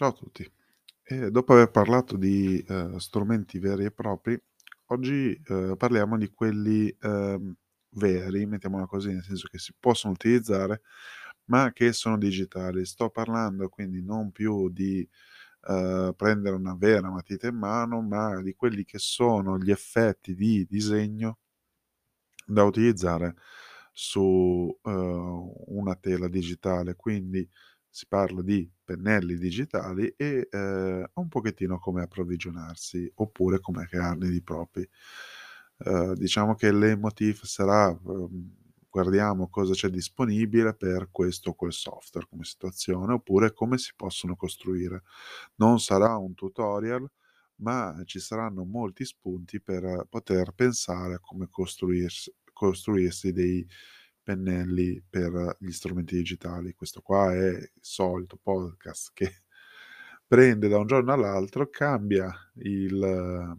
Ciao a tutti. E dopo aver parlato di, ehm, strumenti veri e propri, oggi, ehm, parliamo di quelli, ehm, veri, mettiamola così, nel senso che si possono utilizzare, ma che sono digitali. Sto parlando quindi non più di, ehm, prendere una vera matita in mano, ma di quelli che sono gli effetti di disegno da utilizzare su, ehm, una tela digitale. Quindi si parla di pennelli digitali e, ehm, un pochettino come approvvigionarsi, oppure come crearne di propri. Ehm, diciamo che il leitmotiv sarà, uhm, guardiamo cosa c'è disponibile per questo o quel software come situazione, oppure come si possono costruire. Non sarà un tutorial, ma ci saranno molti spunti per poter pensare a come costruirs costruirsi dei pennelli per gli strumenti digitali. Questo qua è il solito podcast che prende da un giorno all'altro, cambia il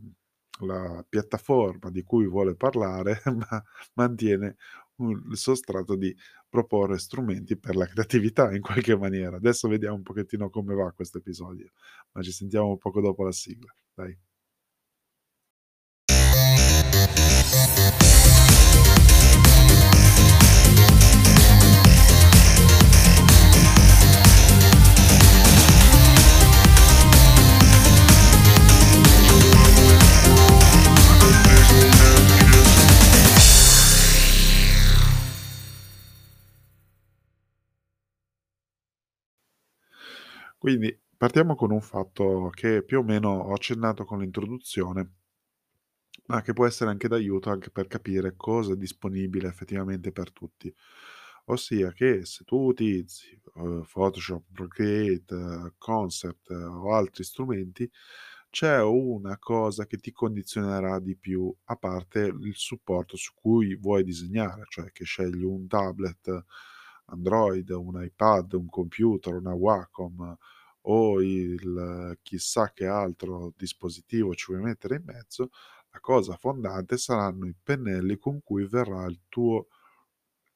la piattaforma di cui vuole parlare, ma mantiene un il sostrato di proporre strumenti per la creatività in qualche maniera. Adesso vediamo un pochettino come va questo episodio, ma ci sentiamo poco dopo la sigla, dai. Quindi partiamo con un fatto che più o meno ho accennato con l'introduzione, ma che può essere anche d'aiuto anche per capire cosa è disponibile effettivamente per tutti. Ossia che se tu utilizzi, uhm, Photoshop, Procreate, Concept o altri strumenti, c'è una cosa che ti condizionerà di più, a parte il supporto su cui vuoi disegnare, cioè che scegli un tablet Android, un iPad, un computer, una Wacom o il chissà che altro dispositivo ci vuoi mettere in mezzo, la cosa fondante saranno i pennelli con cui verrà il tuo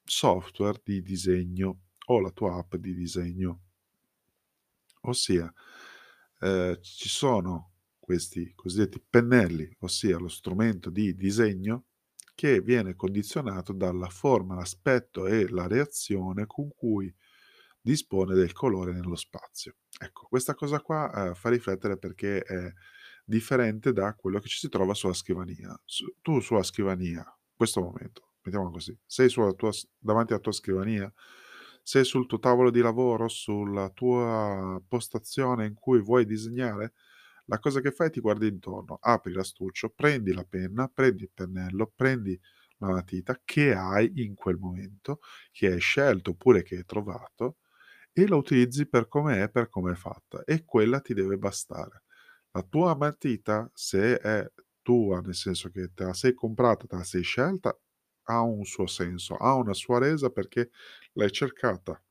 software di disegno o la tua app di disegno. Ossia, ehm, ci sono questi cosiddetti pennelli, ossia lo strumento di disegno che viene condizionato dalla forma, l'aspetto e la reazione con cui dispone del colore nello spazio. Ecco, questa cosa qua, ehm, fa riflettere perché è differente da quello che ci si trova sulla scrivania. Su tu sulla scrivania, in questo momento, mettiamola così, sei tua davanti alla tua scrivania, sei sul tuo tavolo di lavoro, sulla tua postazione in cui vuoi disegnare, la cosa che fai è ti guardi intorno, apri l'astuccio, prendi la penna, prendi il pennello, prendi la matita che hai in quel momento, che hai scelto oppure che hai trovato e la utilizzi per come è, per come è fatta e quella ti deve bastare. La tua matita, se è tua, nel senso che te la sei comprata, te la sei scelta, ha un suo senso, ha una sua resa perché l'hai cercata.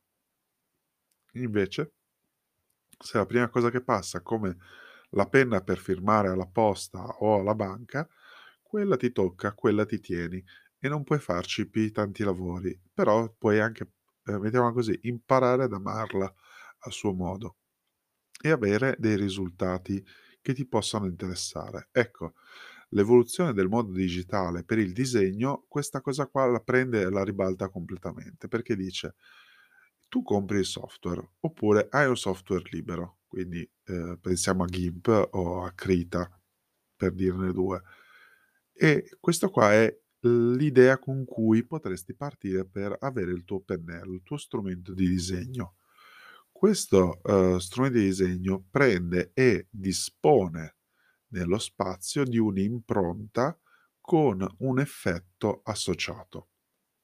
Invece, se la prima cosa che passa, come la penna per firmare alla posta o alla banca, quella ti tocca, quella ti tieni e non puoi farci più tanti lavori, però puoi anche, ehm, mettiamola così, imparare ad amarla a suo modo e avere dei risultati che ti possano interessare. Ecco, l'evoluzione del mondo digitale per il disegno, questa cosa qua la prende e la ribalta completamente, perché dice: tu compri il software oppure hai un software libero, quindi, ehm, pensiamo a GIMP o a Krita, per dirne 2. E questo qua è l'idea con cui potresti partire per avere il tuo pennello, il tuo strumento di disegno. Questo, uhm, strumento di disegno prende e dispone nello spazio di un'impronta con un effetto associato,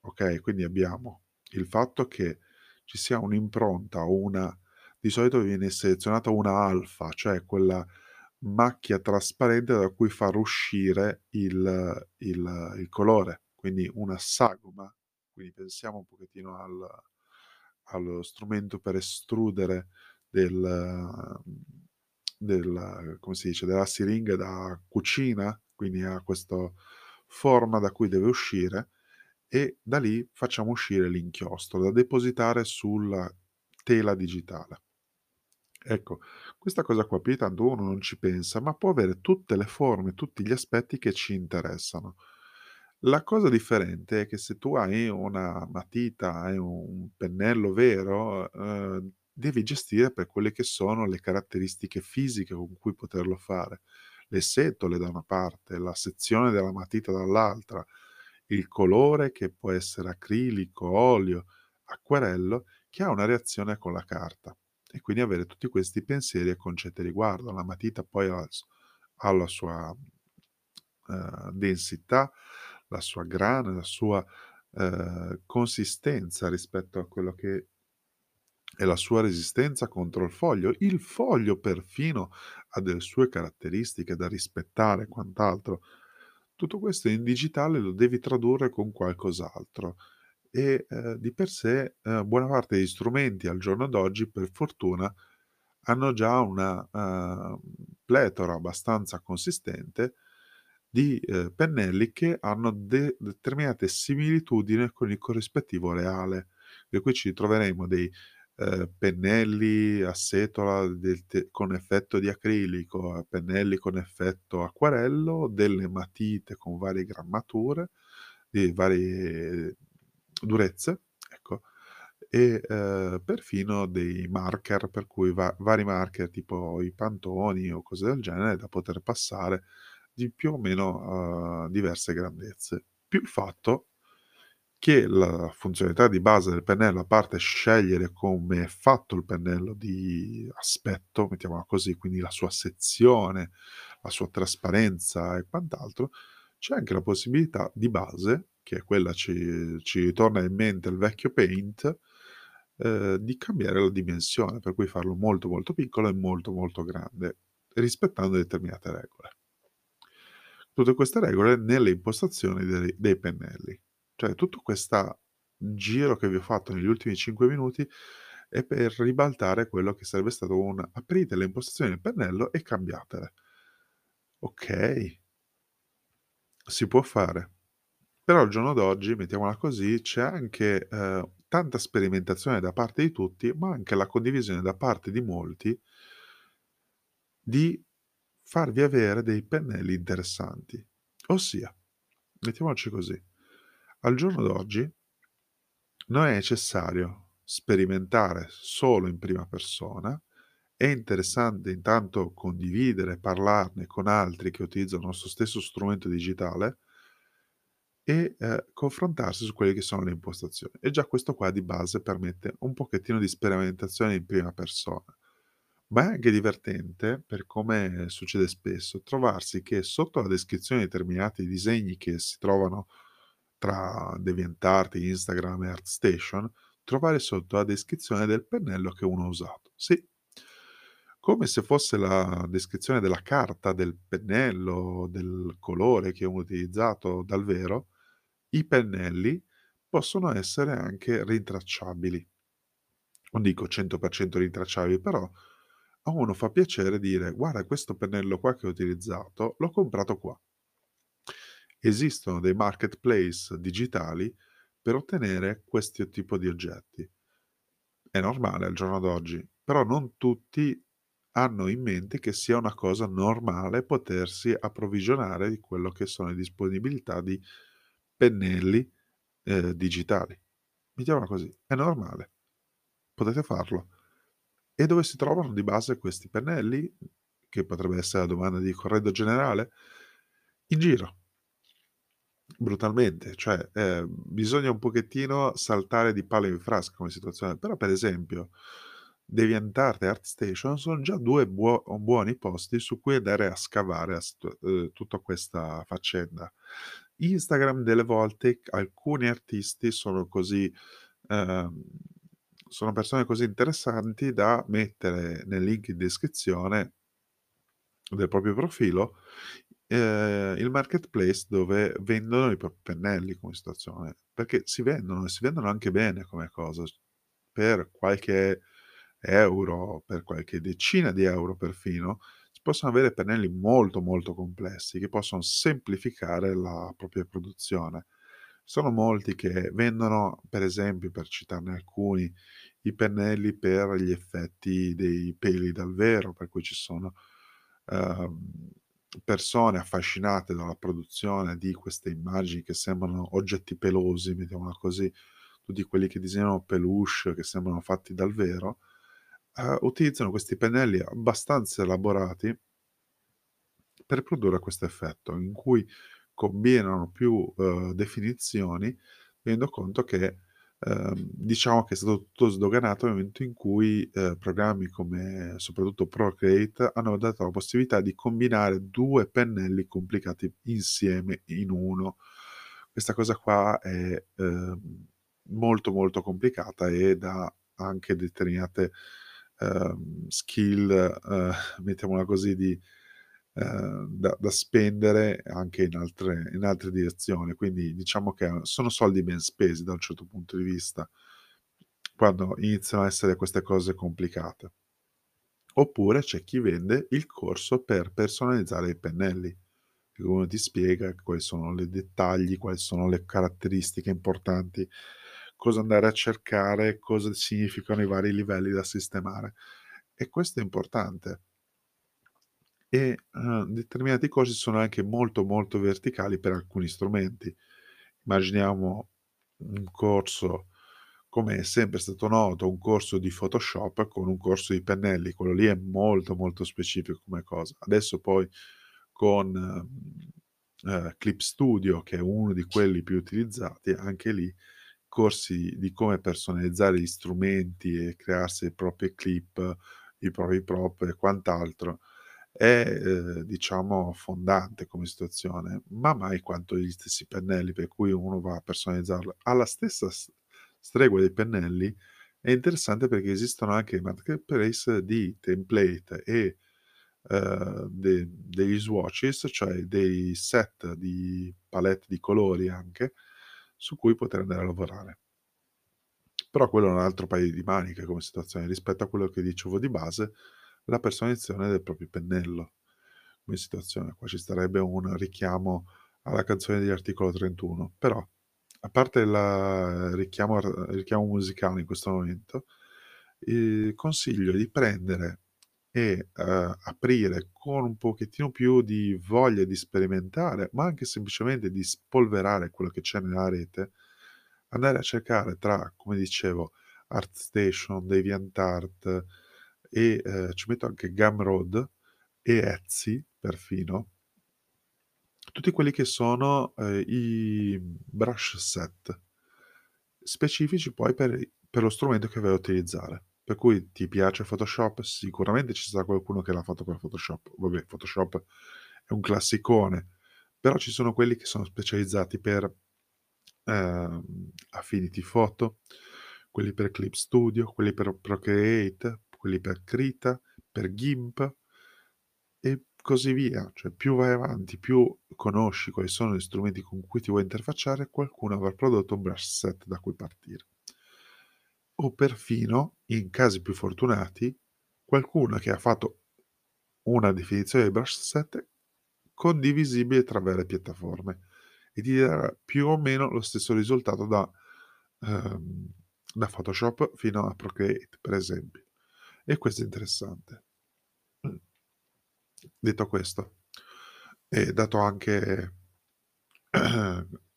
okay, quindi abbiamo il fatto che ci sia un'impronta una di solito viene selezionata una alfa, cioè quella macchia trasparente da cui far uscire il il il colore, quindi una sagoma. Quindi pensiamo un pochettino al allo strumento per estrudere del del come si dice, della siringa da cucina, quindi ha questo forma da cui deve uscire e da lì facciamo uscire l'inchiostro da depositare sulla tela digitale. Ecco, questa cosa qua tanto uno non ci pensa, ma può avere tutte le forme, tutti gli aspetti che ci interessano. La cosa differente è che se tu hai una matita, hai un pennello vero, uhm, devi gestire per quelle che sono le caratteristiche fisiche con cui poterlo fare. Le setole da una parte, la sezione della matita dall'altra, il colore che può essere acrilico, olio, acquerello, che ha una reazione con la carta. E quindi avere tutti questi pensieri e concetti riguardo. La matita poi ha ha la sua, ehm, densità, la sua grana, la sua, ehm, consistenza rispetto a quello che è la sua resistenza contro il foglio. Il foglio perfino ha delle sue caratteristiche da rispettare quant'altro. Tutto questo in digitale lo devi tradurre con qualcos'altro e, ehm, di per sé, ehm, buona parte degli strumenti al giorno d'oggi, per fortuna, hanno già una, uhm, pletora abbastanza consistente di, ehm, pennelli che hanno de determinate similitudini con il corrispettivo reale. Per cui ci troveremo dei, ehm, pennelli a setola del te con effetto di acrilico, a pennelli con effetto acquarello, delle matite con varie grammature, di varie durezze, ecco, e, ehm, perfino dei marker, per cui va vari marker tipo i Pantone o cose del genere da poter passare di più o meno, uhm, diverse grandezze. Più il fatto che la funzionalità di base del pennello, a parte scegliere come è fatto il pennello di aspetto, mettiamola così, quindi la sua sezione, la sua trasparenza e quant'altro, c'è anche la possibilità di base, che è quella ci ci ritorna in mente il vecchio Paint, ehm, di cambiare la dimensione, per cui farlo molto, molto piccolo e molto, molto grande, rispettando determinate regole. Tutte queste regole nelle impostazioni dei dei pennelli. Cioè tutto questa giro che vi ho fatto negli ultimi 5 minuti è per ribaltare quello che sarebbe stato un: aprite le impostazioni del pennello e cambiatele. Okay. Si può fare. Però al giorno d'oggi, mettiamola così, c'è anche, ehm, tanta sperimentazione da parte di tutti, ma anche la condivisione da parte di molti di farvi avere dei pennelli interessanti. Ossia, mettiamoci così, al giorno d'oggi non è necessario sperimentare solo in prima persona, è interessante intanto condividere, parlarne con altri che utilizzano il nostro stesso strumento digitale e, ehm, confrontarsi su quelle che sono le impostazioni. E già questo qua di base permette un pochettino di sperimentazione in prima persona. Ma è anche divertente, per come succede spesso, trovarsi che sotto la descrizione di determinati disegni che si trovano tra DeviantArt, Instagram e ArtStation, trovare sotto la descrizione del pennello che uno ha usato. Sì. Come se fosse la descrizione della carta, del pennello, del colore che uno ha utilizzato dal vero, i pennelli possono essere anche rintracciabili. Non dico 100% rintracciabili, però a uno fa piacere dire: "Guarda questo pennello qua che ho utilizzato, l'ho comprato qua". Esistono dei marketplace digitali per ottenere questo tipo di oggetti. È normale al giorno d'oggi, però non tutti hanno in mente che sia una cosa normale potersi approvvigionare di quello che sono le disponibilità di pennelli, ehm, digitali. Mettiamola così, è normale. Potete farlo. E dove si trovano di base questi pennelli? Che potrebbe essere la domanda di corredo generale? In giro. Brutalmente, cioè, ehm, bisogna un pochettino saltare di palo in frasca come situazione, però per esempio DeviantArt e ArtStation son già 2 buo buoni posti su cui andare a scavare a st uhm, tutta questa faccenda. Instagram delle volte alcuni artisti sono così ehm, sono persone così interessanti da mettere nel link in descrizione del proprio profilo, ehm, il marketplace dove vendono i propri pennelli come situazione, perché si vendono e si vendono anche bene come cosa, per qualche euro, per qualche decina di euro perfino, possono avere pennelli molto, molto complessi che possono semplificare la propria produzione. Sono molti che vendono, per esempio, per citarne alcuni, i pennelli per gli effetti dei peli dal vero, per cui ci sono, ehm, persone affascinate dalla produzione di queste immagini che sembrano oggetti pelosi, mettiamola così, tutti quelli che disegnano peluche che sembrano fatti dal vero, ehm, utilizzano questi pennelli abbastanza elaborati per produrre questo effetto, in cui combinano più, uhm, definizioni, tenendo conto che, ehm, diciamo che è stato tutto sdoganato nel momento in cui, ehm, programmi come soprattutto Procreate hanno dato la possibilità di combinare 2 pennelli complicati insieme in 1. Questa cosa qua è, ehm, molto, molto complicata ed ha anche determinate, ehm, skill, ehm, mettiamola così, di ehm, da da spendere anche in altre in altre direzioni. Quindi diciamo che sono soldi ben spesi da un certo punto di vista, quando iniziano a essere queste cose complicate. Oppure c'è chi vende il corso per personalizzare i pennelli, che uno ti spiega quali sono le dettagli, quali sono le caratteristiche importanti, cosa andare a cercare, cosa significano i vari livelli da sistemare. E questo è importante. E, uhm, determinati corsi sono anche molto, molto verticali per alcuni strumenti. Immaginiamo un corso, come è sempre stato noto, un corso di Photoshop con un corso di pennelli, quello lì è molto, molto specifico come cosa. Adesso poi con, ehm, Clip Studio, che è uno di quelli più utilizzati, anche lì corsi di come personalizzare gli strumenti e crearsi le proprie clip, i propri prop e quant'altro è, ehm, diciamo fondante come situazione, ma mai quanto gli stessi pennelli, per cui uno va a personalizzarlo. Alla stessa stregua dei pennelli, è interessante perché esistono anche marketplace di template e, ehm, de degli swatches, cioè dei set di palette di colori anche, su cui poter andare a lavorare. Però quello è un altro paio di maniche come situazione, rispetto a quello che dicevo di base, la personalizzazione del proprio pennello. Come situazione, qua ci starebbe un richiamo alla canzone degli Articolo 31, però a parte la richiamo richiamo musicale in questo momento, ehm, consiglio di prendere e, ehm, aprire con un pochettino più di voglia di sperimentare, ma anche semplicemente di spolverare quello che c'è nella rete, andare a cercare tra, come dicevo, ArtStation, DeviantArt e, ehm, ci metto anche Gumroad e Etsy perfino tutti quelli che sono, ehm, i brush set specifici poi per per lo strumento che vai a utilizzare. Per cui ti piace Photoshop? Sicuramente ci sarà qualcuno che l'ha fatto con Photoshop. Vabbè, Photoshop è un classicone, però ci sono quelli che sono specializzati per, ehm, Affinity Photo, quelli per Clip Studio, quelli per Procreate, quelli per Krita, per GIMP e così via. Cioè più vai avanti, più conosci quali sono gli strumenti con cui ti vuoi interfacciare, qualcuno avrà prodotto un brush set da cui partire. O perfino, in casi più fortunati, qualcuno che ha fatto una definizione di brush set condivisibile tra varie piattaforme e ti darà più o meno lo stesso risultato da ehm, da Photoshop fino a Procreate, per esempio. E questo è interessante. Mh. Detto questo, e dato anche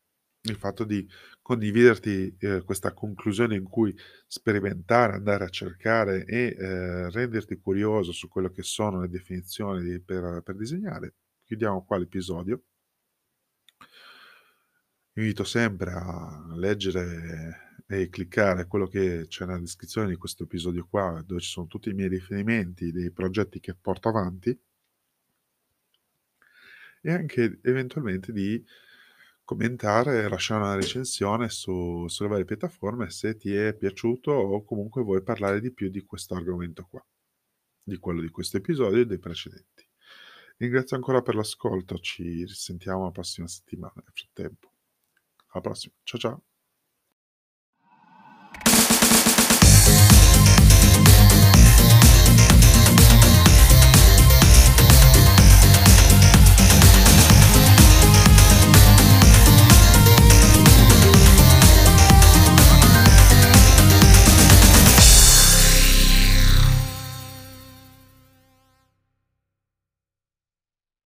il fatto di condividerti, ehm, questa conclusione in cui sperimentare, andare a cercare e, ehm, renderti curioso su quello che sono le definizioni di per per disegnare, chiudiamo qua l'episodio. Invito sempre a leggere e cliccare quello che c'è nella descrizione di questo episodio qua, dove ci sono tutti i miei riferimenti dei progetti che porto avanti e anche eventualmente di commentare e lasciare una recensione su sulle varie piattaforme se ti è piaciuto o comunque vuoi parlare di più di questo argomento qua, di quello di questo episodio e dei precedenti. Ringrazio ancora per l'ascolto, ci risentiamo la prossima settimana nel frattempo. Alla prossima, cia ciao.